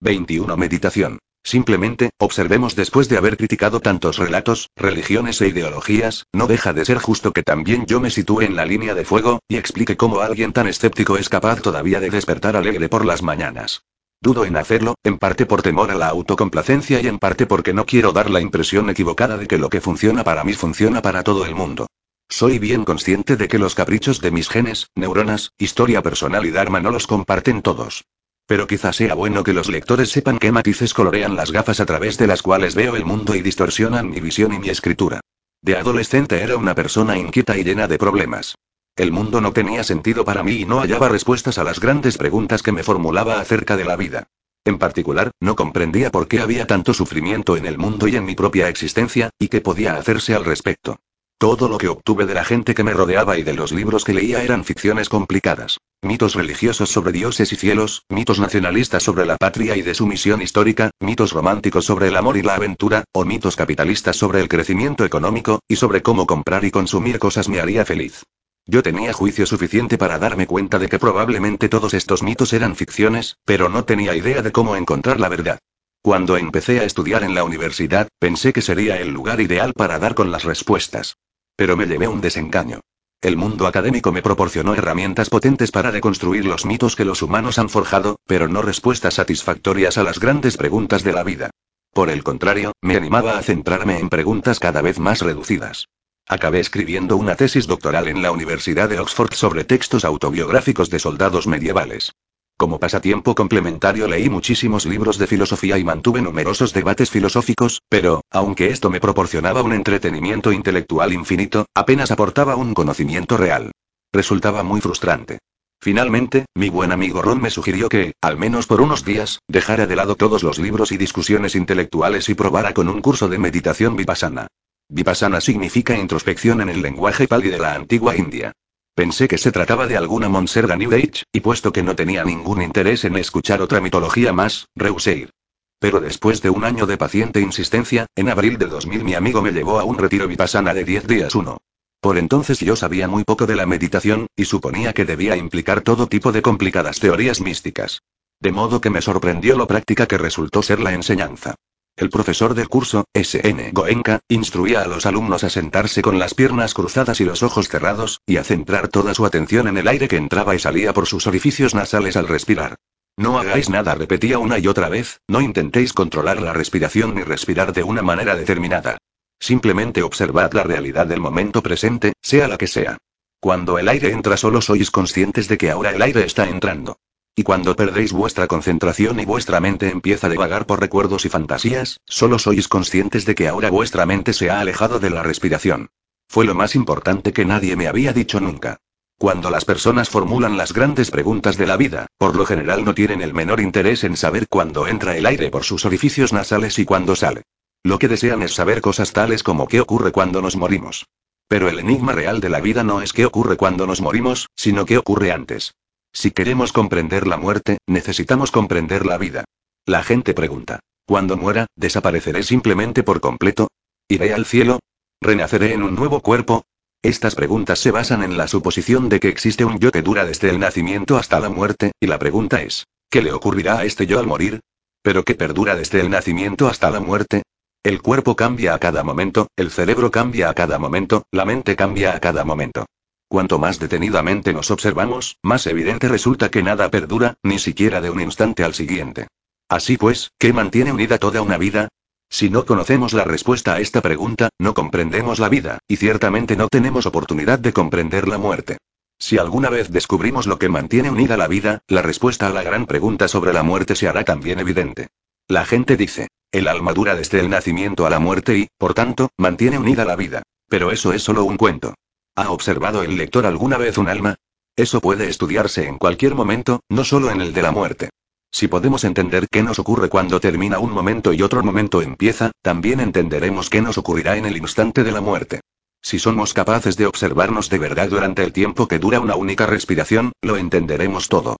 21. Meditación. Simplemente, observemos después de haber criticado tantos relatos, religiones e ideologías, no deja de ser justo que también yo me sitúe en la línea de fuego, y explique cómo alguien tan escéptico es capaz todavía de despertar alegre por las mañanas. Dudo en hacerlo, en parte por temor a la autocomplacencia y en parte porque no quiero dar la impresión equivocada de que lo que funciona para mí funciona para todo el mundo. Soy bien consciente de que los caprichos de mis genes, neuronas, historia personal y Dharma no los comparten todos. Pero quizás sea bueno que los lectores sepan qué matices colorean las gafas a través de las cuales veo el mundo y distorsionan mi visión y mi escritura. De adolescente era una persona inquieta y llena de problemas. El mundo no tenía sentido para mí y no hallaba respuestas a las grandes preguntas que me formulaba acerca de la vida. En particular, no comprendía por qué había tanto sufrimiento en el mundo y en mi propia existencia, y qué podía hacerse al respecto. Todo lo que obtuve de la gente que me rodeaba y de los libros que leía eran ficciones complicadas. Mitos religiosos sobre dioses y cielos, mitos nacionalistas sobre la patria y de su misión histórica, mitos románticos sobre el amor y la aventura, o mitos capitalistas sobre el crecimiento económico, y sobre cómo comprar y consumir cosas me haría feliz. Yo tenía juicio suficiente para darme cuenta de que probablemente todos estos mitos eran ficciones, pero no tenía idea de cómo encontrar la verdad. Cuando empecé a estudiar en la universidad, pensé que sería el lugar ideal para dar con las respuestas. Pero me llevé un desengaño. El mundo académico me proporcionó herramientas potentes para deconstruir los mitos que los humanos han forjado, pero no respuestas satisfactorias a las grandes preguntas de la vida. Por el contrario, me animaba a centrarme en preguntas cada vez más reducidas. Acabé escribiendo una tesis doctoral en la Universidad de Oxford sobre textos autobiográficos de soldados medievales. Como pasatiempo complementario leí muchísimos libros de filosofía y mantuve numerosos debates filosóficos, pero, aunque esto me proporcionaba un entretenimiento intelectual infinito, apenas aportaba un conocimiento real. Resultaba muy frustrante. Finalmente, mi buen amigo Ron me sugirió que, al menos por unos días, dejara de lado todos los libros y discusiones intelectuales y probara con un curso de meditación vipassana. Vipassana significa introspección en el lenguaje pali de la antigua India. Pensé que se trataba de alguna monserga New Age, y puesto que no tenía ningún interés en escuchar otra mitología más, rehusé ir. Pero después de un año de paciente insistencia, en abril de 2000 mi amigo me llevó a un retiro vipassana de 10 días uno. Por entonces yo sabía muy poco de la meditación, y suponía que debía implicar todo tipo de complicadas teorías místicas. De modo que me sorprendió lo práctica que resultó ser la enseñanza. El profesor del curso, S.N. Goenka, instruía a los alumnos a sentarse con las piernas cruzadas y los ojos cerrados, y a centrar toda su atención en el aire que entraba y salía por sus orificios nasales al respirar. No hagáis nada, repetía una y otra vez, no intentéis controlar la respiración ni respirar de una manera determinada. Simplemente observad la realidad del momento presente, sea la que sea. Cuando el aire entra solo sois conscientes de que ahora el aire está entrando. Y cuando perdéis vuestra concentración y vuestra mente empieza a vagar por recuerdos y fantasías, solo sois conscientes de que ahora vuestra mente se ha alejado de la respiración. Fue lo más importante que nadie me había dicho nunca. Cuando las personas formulan las grandes preguntas de la vida, por lo general no tienen el menor interés en saber cuándo entra el aire por sus orificios nasales y cuándo sale. Lo que desean es saber cosas tales como qué ocurre cuando nos morimos. Pero el enigma real de la vida no es qué ocurre cuando nos morimos, sino qué ocurre antes. Si queremos comprender la muerte, necesitamos comprender la vida. La gente pregunta, ¿cuándo muera, desapareceré simplemente por completo? ¿Iré al cielo? ¿Renaceré en un nuevo cuerpo? Estas preguntas se basan en la suposición de que existe un yo que dura desde el nacimiento hasta la muerte, y la pregunta es, ¿qué le ocurrirá a este yo al morir? ¿Pero qué perdura desde el nacimiento hasta la muerte? El cuerpo cambia a cada momento, el cerebro cambia a cada momento, la mente cambia a cada momento. Cuanto más detenidamente nos observamos, más evidente resulta que nada perdura, ni siquiera de un instante al siguiente. Así pues, ¿qué mantiene unida toda una vida? Si no conocemos la respuesta a esta pregunta, no comprendemos la vida, y ciertamente no tenemos oportunidad de comprender la muerte. Si alguna vez descubrimos lo que mantiene unida la vida, la respuesta a la gran pregunta sobre la muerte se hará también evidente. La gente dice, el alma dura desde el nacimiento a la muerte y, por tanto, mantiene unida la vida. Pero eso es solo un cuento. ¿Ha observado el lector alguna vez un alma? Eso puede estudiarse en cualquier momento, no solo en el de la muerte. Si podemos entender qué nos ocurre cuando termina un momento y otro momento empieza, también entenderemos qué nos ocurrirá en el instante de la muerte. Si somos capaces de observarnos de verdad durante el tiempo que dura una única respiración, lo entenderemos todo.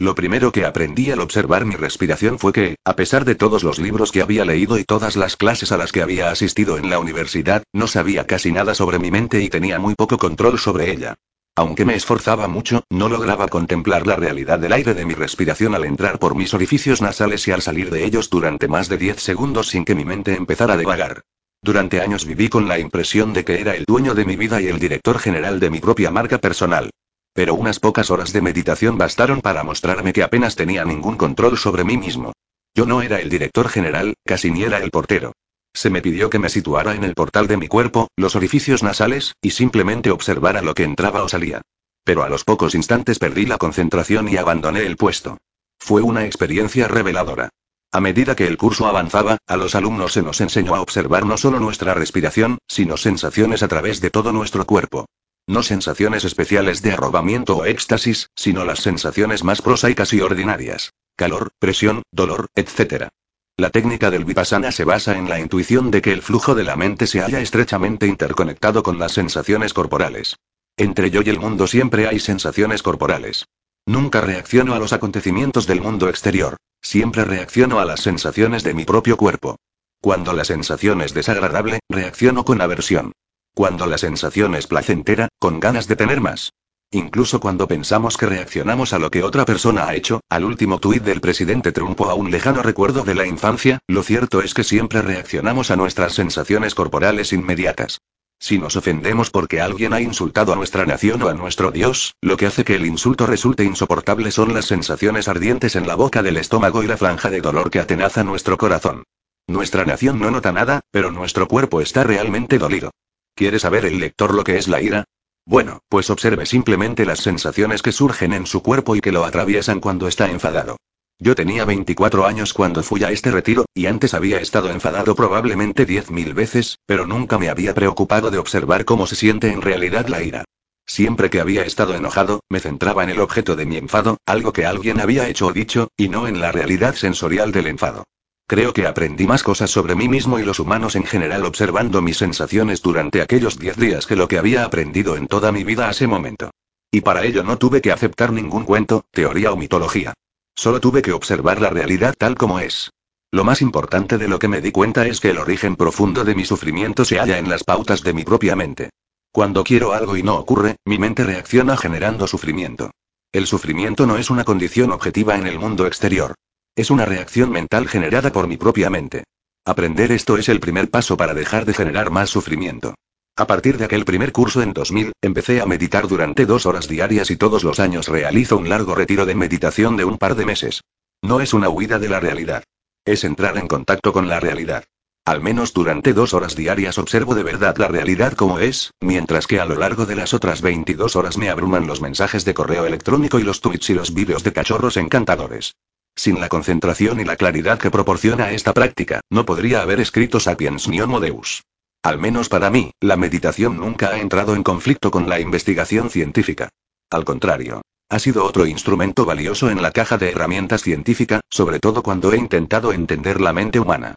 Lo primero que aprendí al observar mi respiración fue que, a pesar de todos los libros que había leído y todas las clases a las que había asistido en la universidad, no sabía casi nada sobre mi mente y tenía muy poco control sobre ella. Aunque me esforzaba mucho, no lograba contemplar la realidad del aire de mi respiración al entrar por mis orificios nasales y al salir de ellos durante más de 10 segundos sin que mi mente empezara a devagar. Durante años viví con la impresión de que era el dueño de mi vida y el director general de mi propia marca personal. Pero unas pocas horas de meditación bastaron para mostrarme que apenas tenía ningún control sobre mí mismo. Yo no era el director general, casi ni era el portero. Se me pidió que me situara en el portal de mi cuerpo, los orificios nasales, y simplemente observara lo que entraba o salía. Pero a los pocos instantes perdí la concentración y abandoné el puesto. Fue una experiencia reveladora. A medida que el curso avanzaba, a los alumnos se nos enseñó a observar no solo nuestra respiración, sino sensaciones a través de todo nuestro cuerpo. No sensaciones especiales de arrobamiento o éxtasis, sino las sensaciones más prosaicas y ordinarias. Calor, presión, dolor, etc. La técnica del vipassana se basa en la intuición de que el flujo de la mente se halla estrechamente interconectado con las sensaciones corporales. Entre yo y el mundo siempre hay sensaciones corporales. Nunca reacciono a los acontecimientos del mundo exterior. Siempre reacciono a las sensaciones de mi propio cuerpo. Cuando la sensación es desagradable, reacciono con aversión. Cuando la sensación es placentera, con ganas de tener más. Incluso cuando pensamos que reaccionamos a lo que otra persona ha hecho, al último tuit del presidente Trump o a un lejano recuerdo de la infancia, lo cierto es que siempre reaccionamos a nuestras sensaciones corporales inmediatas. Si nos ofendemos porque alguien ha insultado a nuestra nación o a nuestro Dios, lo que hace que el insulto resulte insoportable son las sensaciones ardientes en la boca del estómago y la franja de dolor que atenaza nuestro corazón. Nuestra nación no nota nada, pero nuestro cuerpo está realmente dolido. ¿Quiere saber el lector lo que es la ira? Bueno, pues observe simplemente las sensaciones que surgen en su cuerpo y que lo atraviesan cuando está enfadado. Yo tenía 24 años cuando fui a este retiro, y antes había estado enfadado probablemente 10.000 veces, pero nunca me había preocupado de observar cómo se siente en realidad la ira. Siempre que había estado enojado, me centraba en el objeto de mi enfado, algo que alguien había hecho o dicho, y no en la realidad sensorial del enfado. Creo que aprendí más cosas sobre mí mismo y los humanos en general observando mis sensaciones durante aquellos diez días que lo que había aprendido en toda mi vida a ese momento. Y para ello no tuve que aceptar ningún cuento, teoría o mitología. Solo tuve que observar la realidad tal como es. Lo más importante de lo que me di cuenta es que el origen profundo de mi sufrimiento se halla en las pautas de mi propia mente. Cuando quiero algo y no ocurre, mi mente reacciona generando sufrimiento. El sufrimiento no es una condición objetiva en el mundo exterior. Es una reacción mental generada por mi propia mente. Aprender esto es el primer paso para dejar de generar más sufrimiento. A partir de aquel primer curso en 2000, empecé a meditar durante dos horas diarias y todos los años realizo un largo retiro de meditación de un par de meses. No es una huida de la realidad. Es entrar en contacto con la realidad. Al menos durante dos horas diarias observo de verdad la realidad como es, mientras que a lo largo de las otras 22 horas me abruman los mensajes de correo electrónico y los tweets y los vídeos de cachorros encantadores. Sin la concentración y la claridad que proporciona esta práctica, no podría haber escrito Sapiens ni Homo Deus. Al menos para mí, la meditación nunca ha entrado en conflicto con la investigación científica. Al contrario, ha sido otro instrumento valioso en la caja de herramientas científica, sobre todo cuando he intentado entender la mente humana.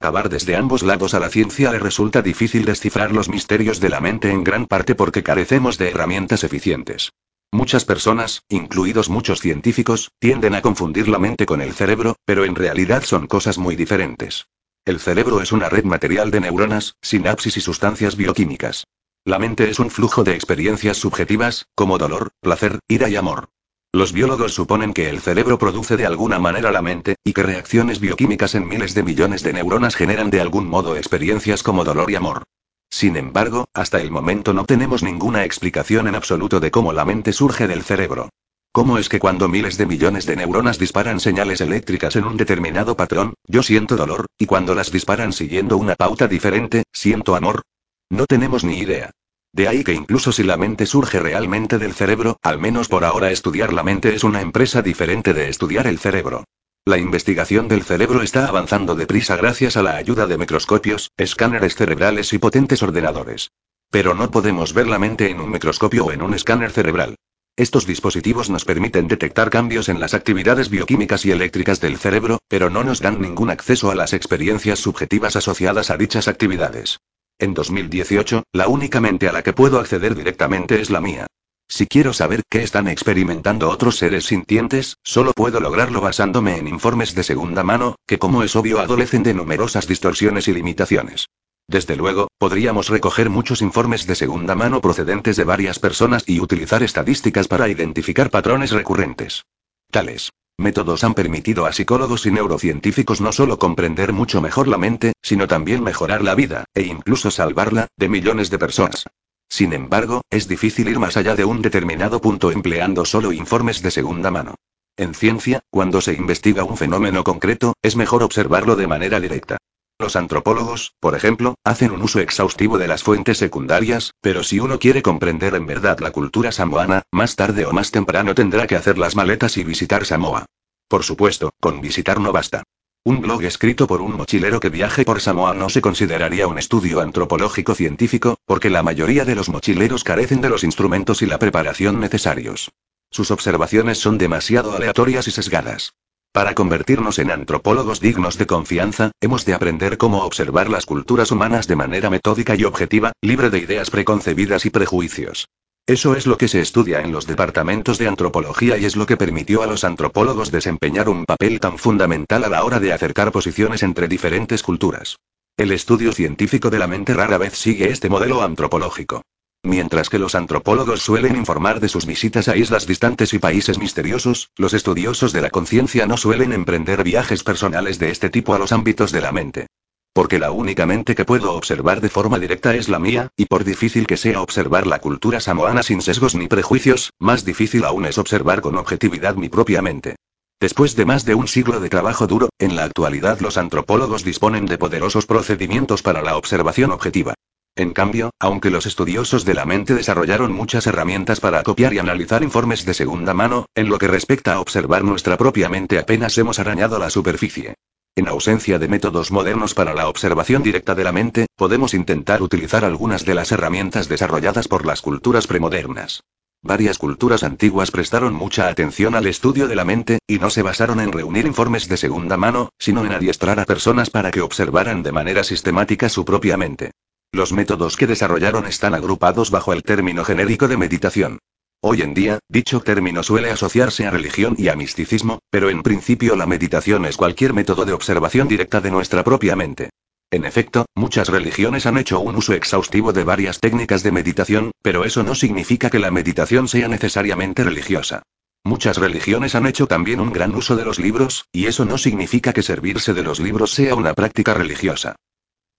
Cavar desde ambos lados a la ciencia le resulta difícil descifrar los misterios de la mente en gran parte porque carecemos de herramientas eficientes. Muchas personas, incluidos muchos científicos, tienden a confundir la mente con el cerebro, pero en realidad son cosas muy diferentes. El cerebro es una red material de neuronas, sinapsis y sustancias bioquímicas. La mente es un flujo de experiencias subjetivas, como dolor, placer, ira y amor. Los biólogos suponen que el cerebro produce de alguna manera la mente, y que reacciones bioquímicas en miles de millones de neuronas generan de algún modo experiencias como dolor y amor. Sin embargo, hasta el momento no tenemos ninguna explicación en absoluto de cómo la mente surge del cerebro. ¿Cómo es que cuando miles de millones de neuronas disparan señales eléctricas en un determinado patrón, yo siento dolor, y cuando las disparan siguiendo una pauta diferente, siento amor? No tenemos ni idea. De ahí que incluso si la mente surge realmente del cerebro, al menos por ahora estudiar la mente es una empresa diferente de estudiar el cerebro. La investigación del cerebro está avanzando deprisa gracias a la ayuda de microscopios, escáneres cerebrales y potentes ordenadores. Pero no podemos ver la mente en un microscopio o en un escáner cerebral. Estos dispositivos nos permiten detectar cambios en las actividades bioquímicas y eléctricas del cerebro, pero no nos dan ningún acceso a las experiencias subjetivas asociadas a dichas actividades. En 2018, la única mente a la que puedo acceder directamente es la mía. Si quiero saber qué están experimentando otros seres sintientes, solo puedo lograrlo basándome en informes de segunda mano, que como es obvio adolecen de numerosas distorsiones y limitaciones. Desde luego, podríamos recoger muchos informes de segunda mano procedentes de varias personas y utilizar estadísticas para identificar patrones recurrentes. Tales métodos han permitido a psicólogos y neurocientíficos no solo comprender mucho mejor la mente, sino también mejorar la vida, e incluso salvarla, de millones de personas. Sin embargo, es difícil ir más allá de un determinado punto empleando solo informes de segunda mano. En ciencia, cuando se investiga un fenómeno concreto, es mejor observarlo de manera directa. Los antropólogos, por ejemplo, hacen un uso exhaustivo de las fuentes secundarias, pero si uno quiere comprender en verdad la cultura samoana, más tarde o más temprano tendrá que hacer las maletas y visitar Samoa. Por supuesto, con visitar no basta. Un blog escrito por un mochilero que viaje por Samoa no se consideraría un estudio antropológico científico, porque la mayoría de los mochileros carecen de los instrumentos y la preparación necesarios. Sus observaciones son demasiado aleatorias y sesgadas. Para convertirnos en antropólogos dignos de confianza, hemos de aprender cómo observar las culturas humanas de manera metódica y objetiva, libre de ideas preconcebidas y prejuicios. Eso es lo que se estudia en los departamentos de antropología y es lo que permitió a los antropólogos desempeñar un papel tan fundamental a la hora de acercar posiciones entre diferentes culturas. El estudio científico de la mente rara vez sigue este modelo antropológico. Mientras que los antropólogos suelen informar de sus visitas a islas distantes y países misteriosos, los estudiosos de la conciencia no suelen emprender viajes personales de este tipo a los ámbitos de la mente. Porque la única mente que puedo observar de forma directa es la mía, y por difícil que sea observar la cultura samoana sin sesgos ni prejuicios, más difícil aún es observar con objetividad mi propia mente. Después de más de un siglo de trabajo duro, en la actualidad los antropólogos disponen de poderosos procedimientos para la observación objetiva. En cambio, aunque los estudiosos de la mente desarrollaron muchas herramientas para copiar y analizar informes de segunda mano, en lo que respecta a observar nuestra propia mente apenas hemos arañado la superficie. En ausencia de métodos modernos para la observación directa de la mente, podemos intentar utilizar algunas de las herramientas desarrolladas por las culturas premodernas. Varias culturas antiguas prestaron mucha atención al estudio de la mente, y no se basaron en reunir informes de segunda mano, sino en adiestrar a personas para que observaran de manera sistemática su propia mente. Los métodos que desarrollaron están agrupados bajo el término genérico de meditación. Hoy en día, dicho término suele asociarse a religión y a misticismo, pero en principio la meditación es cualquier método de observación directa de nuestra propia mente. En efecto, muchas religiones han hecho un uso exhaustivo de varias técnicas de meditación, pero eso no significa que la meditación sea necesariamente religiosa. Muchas religiones han hecho también un gran uso de los libros, y eso no significa que servirse de los libros sea una práctica religiosa.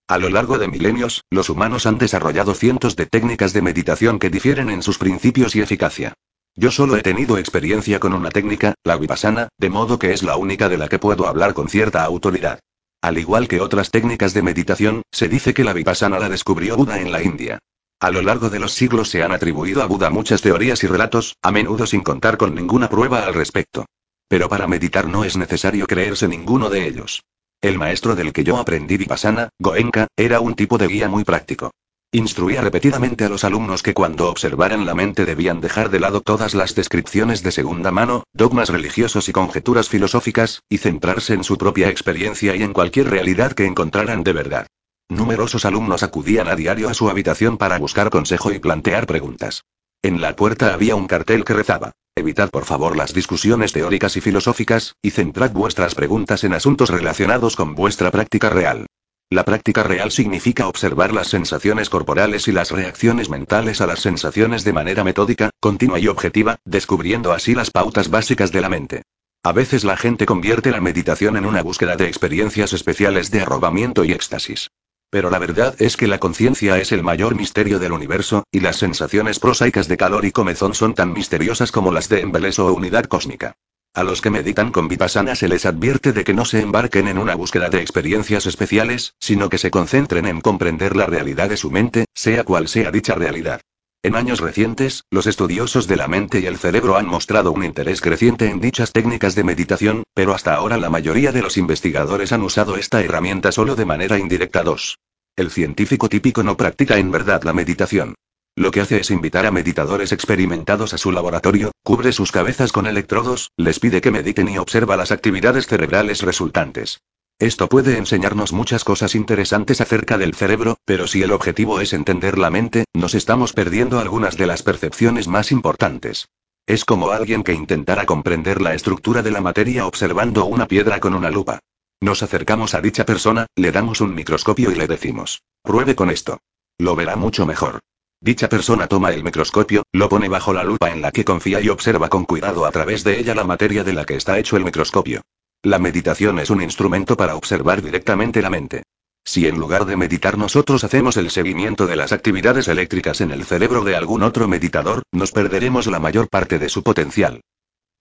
A lo largo de milenios, los humanos han desarrollado cientos de técnicas de meditación que difieren en sus principios y eficacia. Yo solo he tenido experiencia con una técnica, la vipassana, de modo que es la única de la que puedo hablar con cierta autoridad. Al igual que otras técnicas de meditación, se dice que la vipassana la descubrió Buda en la India. A lo largo de los siglos se han atribuido a Buda muchas teorías y relatos, a menudo sin contar con ninguna prueba al respecto. Pero para meditar no es necesario creerse ninguno de ellos. El maestro del que yo aprendí Vipassana, Goenka, era un tipo de guía muy práctico. Instruía repetidamente a los alumnos que cuando observaran la mente debían dejar de lado todas las descripciones de segunda mano, dogmas religiosos y conjeturas filosóficas, y centrarse en su propia experiencia y en cualquier realidad que encontraran de verdad. Numerosos alumnos acudían a diario a su habitación para buscar consejo y plantear preguntas. En la puerta había un cartel que rezaba. Evitad por favor las discusiones teóricas y filosóficas, y centrad vuestras preguntas en asuntos relacionados con vuestra práctica real. La práctica real significa observar las sensaciones corporales y las reacciones mentales a las sensaciones de manera metódica, continua y objetiva, descubriendo así las pautas básicas de la mente. A veces la gente convierte la meditación en una búsqueda de experiencias especiales de arrobamiento y éxtasis. Pero la verdad es que la conciencia es el mayor misterio del universo, y las sensaciones prosaicas de calor y comezón son tan misteriosas como las de embeleso o unidad cósmica. A los que meditan con vipassana se les advierte de que no se embarquen en una búsqueda de experiencias especiales, sino que se concentren en comprender la realidad de su mente, sea cual sea dicha realidad. En años recientes, los estudiosos de la mente y el cerebro han mostrado un interés creciente en dichas técnicas de meditación, pero hasta ahora la mayoría de los investigadores han usado esta herramienta solo de manera indirecta. 2. El científico típico no practica en verdad la meditación. Lo que hace es invitar a meditadores experimentados a su laboratorio, cubre sus cabezas con electrodos, les pide que mediten y observa las actividades cerebrales resultantes. Esto puede enseñarnos muchas cosas interesantes acerca del cerebro, pero si el objetivo es entender la mente, nos estamos perdiendo algunas de las percepciones más importantes. Es como alguien que intentara comprender la estructura de la materia observando una piedra con una lupa. Nos acercamos a dicha persona, le damos un microscopio y le decimos, pruebe con esto. Lo verá mucho mejor. Dicha persona toma el microscopio, lo pone bajo la lupa en la que confía y observa con cuidado a través de ella la materia de la que está hecho el microscopio. La meditación es un instrumento para observar directamente la mente. Si en lugar de meditar nosotros hacemos el seguimiento de las actividades eléctricas en el cerebro de algún otro meditador, nos perderemos la mayor parte de su potencial.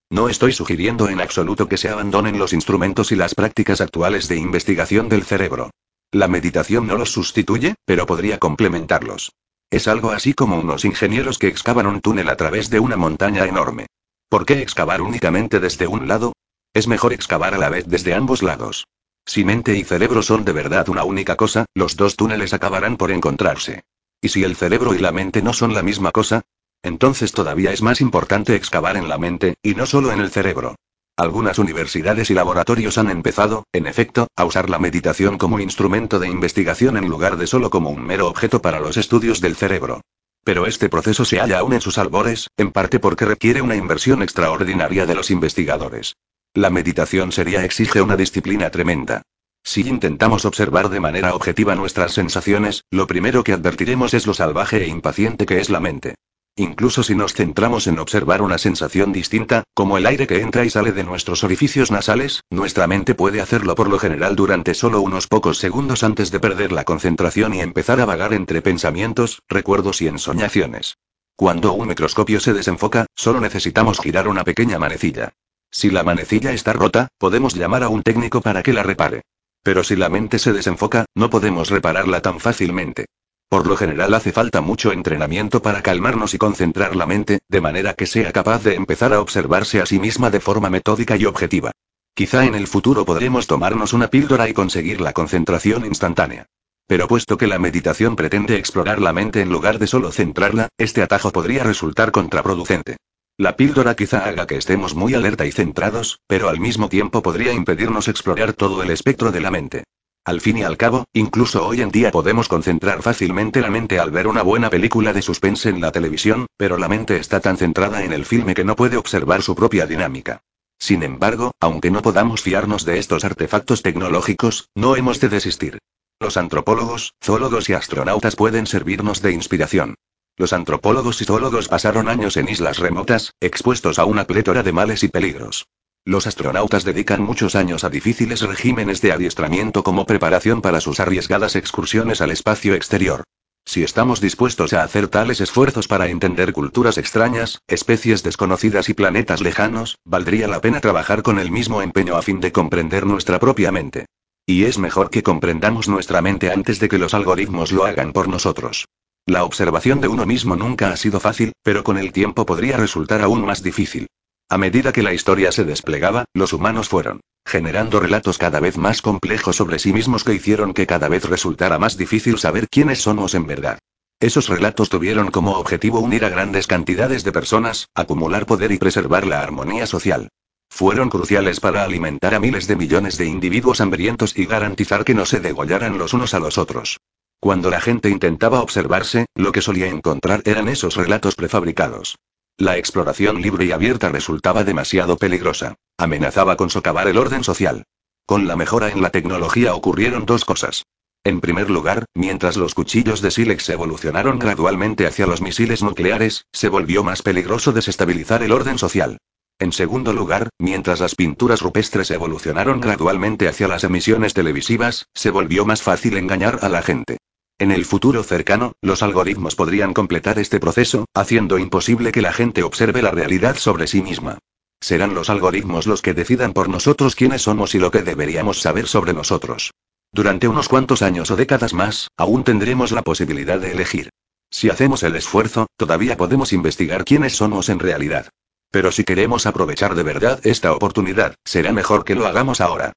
No estoy sugiriendo en absoluto que se abandonen los instrumentos y las prácticas actuales de investigación del cerebro. La meditación no los sustituye, pero podría complementarlos. Es algo así como unos ingenieros que excavan un túnel a través de una montaña enorme. ¿Por qué excavar únicamente desde un lado? Es mejor excavar a la vez desde ambos lados. Si mente y cerebro son de verdad una única cosa, los dos túneles acabarán por encontrarse. ¿Y si el cerebro y la mente no son la misma cosa? Entonces todavía es más importante excavar en la mente, y no solo en el cerebro. Algunas universidades y laboratorios han empezado, en efecto, a usar la meditación como instrumento de investigación en lugar de solo como un mero objeto para los estudios del cerebro. Pero este proceso se halla aún en sus albores, en parte porque requiere una inversión extraordinaria de los investigadores. La meditación sería exige una disciplina tremenda. Si intentamos observar de manera objetiva nuestras sensaciones, lo primero que advertiremos es lo salvaje e impaciente que es la mente. Incluso si nos centramos en observar una sensación distinta, como el aire que entra y sale de nuestros orificios nasales, nuestra mente puede hacerlo por lo general durante solo unos pocos segundos antes de perder la concentración y empezar a vagar entre pensamientos, recuerdos y ensoñaciones. Cuando un microscopio se desenfoca, solo necesitamos girar una pequeña manecilla. Si la manecilla está rota, podemos llamar a un técnico para que la repare. Pero si la mente se desenfoca, no podemos repararla tan fácilmente. Por lo general hace falta mucho entrenamiento para calmarnos y concentrar la mente, de manera que sea capaz de empezar a observarse a sí misma de forma metódica y objetiva. Quizá en el futuro podremos tomarnos una píldora y conseguir la concentración instantánea. Pero puesto que la meditación pretende explorar la mente en lugar de solo centrarla, este atajo podría resultar contraproducente. La píldora quizá haga que estemos muy alerta y centrados, pero al mismo tiempo podría impedirnos explorar todo el espectro de la mente. Al fin y al cabo, incluso hoy en día podemos concentrar fácilmente la mente al ver una buena película de suspense en la televisión, pero la mente está tan centrada en el filme que no puede observar su propia dinámica. Sin embargo, aunque no podamos fiarnos de estos artefactos tecnológicos, no hemos de desistir. Los antropólogos, zoólogos y astronautas pueden servirnos de inspiración. Los antropólogos y zoólogos pasaron años en islas remotas, expuestos a una plétora de males y peligros. Los astronautas dedican muchos años a difíciles regímenes de adiestramiento como preparación para sus arriesgadas excursiones al espacio exterior. Si estamos dispuestos a hacer tales esfuerzos para entender culturas extrañas, especies desconocidas y planetas lejanos, valdría la pena trabajar con el mismo empeño a fin de comprender nuestra propia mente. Y es mejor que comprendamos nuestra mente antes de que los algoritmos lo hagan por nosotros. La observación de uno mismo nunca ha sido fácil, pero con el tiempo podría resultar aún más difícil. A medida que la historia se desplegaba, los humanos fueron generando relatos cada vez más complejos sobre sí mismos que hicieron que cada vez resultara más difícil saber quiénes somos en verdad. Esos relatos tuvieron como objetivo unir a grandes cantidades de personas, acumular poder y preservar la armonía social. Fueron cruciales para alimentar a miles de millones de individuos hambrientos y garantizar que no se degollaran los unos a los otros. Cuando la gente intentaba observarse, lo que solía encontrar eran esos relatos prefabricados. La exploración libre y abierta resultaba demasiado peligrosa. Amenazaba con socavar el orden social. Con la mejora en la tecnología ocurrieron dos cosas. En primer lugar, mientras los cuchillos de sílex evolucionaron gradualmente hacia los misiles nucleares, se volvió más peligroso desestabilizar el orden social. En segundo lugar, mientras las pinturas rupestres evolucionaron gradualmente hacia las emisiones televisivas, se volvió más fácil engañar a la gente. En el futuro cercano, los algoritmos podrían completar este proceso, haciendo imposible que la gente observe la realidad sobre sí misma. Serán los algoritmos los que decidan por nosotros quiénes somos y lo que deberíamos saber sobre nosotros. Durante unos cuantos años o décadas más, aún tendremos la posibilidad de elegir. Si hacemos el esfuerzo, todavía podemos investigar quiénes somos en realidad. Pero si queremos aprovechar de verdad esta oportunidad, será mejor que lo hagamos ahora.